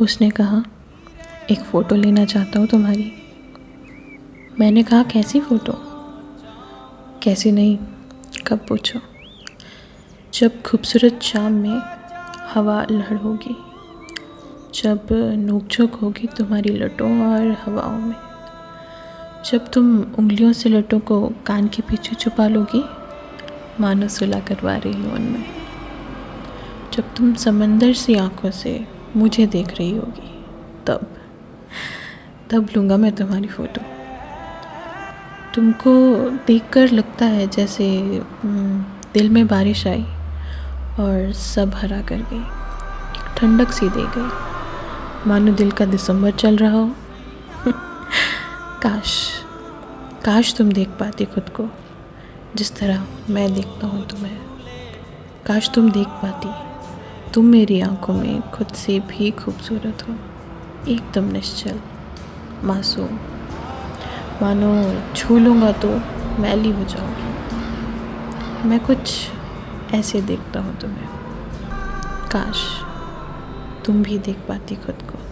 उसने कहा, एक फ़ोटो लेना चाहता हूँ तुम्हारी। मैंने कहा, कैसी फ़ोटो? कैसी नहीं, कब पूछो? जब खूबसूरत शाम में हवा लहर होगी, जब नोक होगी तुम्हारी लटों और हवाओं में, जब तुम उंगलियों से लटों को कान के पीछे छुपा लोगी, मानो सुला करवा रही हो उनमें, जब तुम समंदर सी आँखों से मुझे देख रही होगी। तब तब लूँगा मैं तुम्हारी फ़ोटो। तुमको देखकर लगता है जैसे दिल में बारिश आई और सब हरा कर गई। एक ठंडक सी दे गई। मानो दिल का दिसंबर चल रहा हो। काश काश तुम देख पाती खुद को, जिस तरह मैं देखता हूँ तुम्हें। काश तुम देख पाती। तुम मेरी आँखों में खुद से भी खूबसूरत हो। एकदम निश्चल, मासूम। मानो छू लूँगा तो मैली हो जाऊँगी। मैं कुछ ऐसे देखता हूँ तुम्हें। काश तुम भी देख पाती खुद को।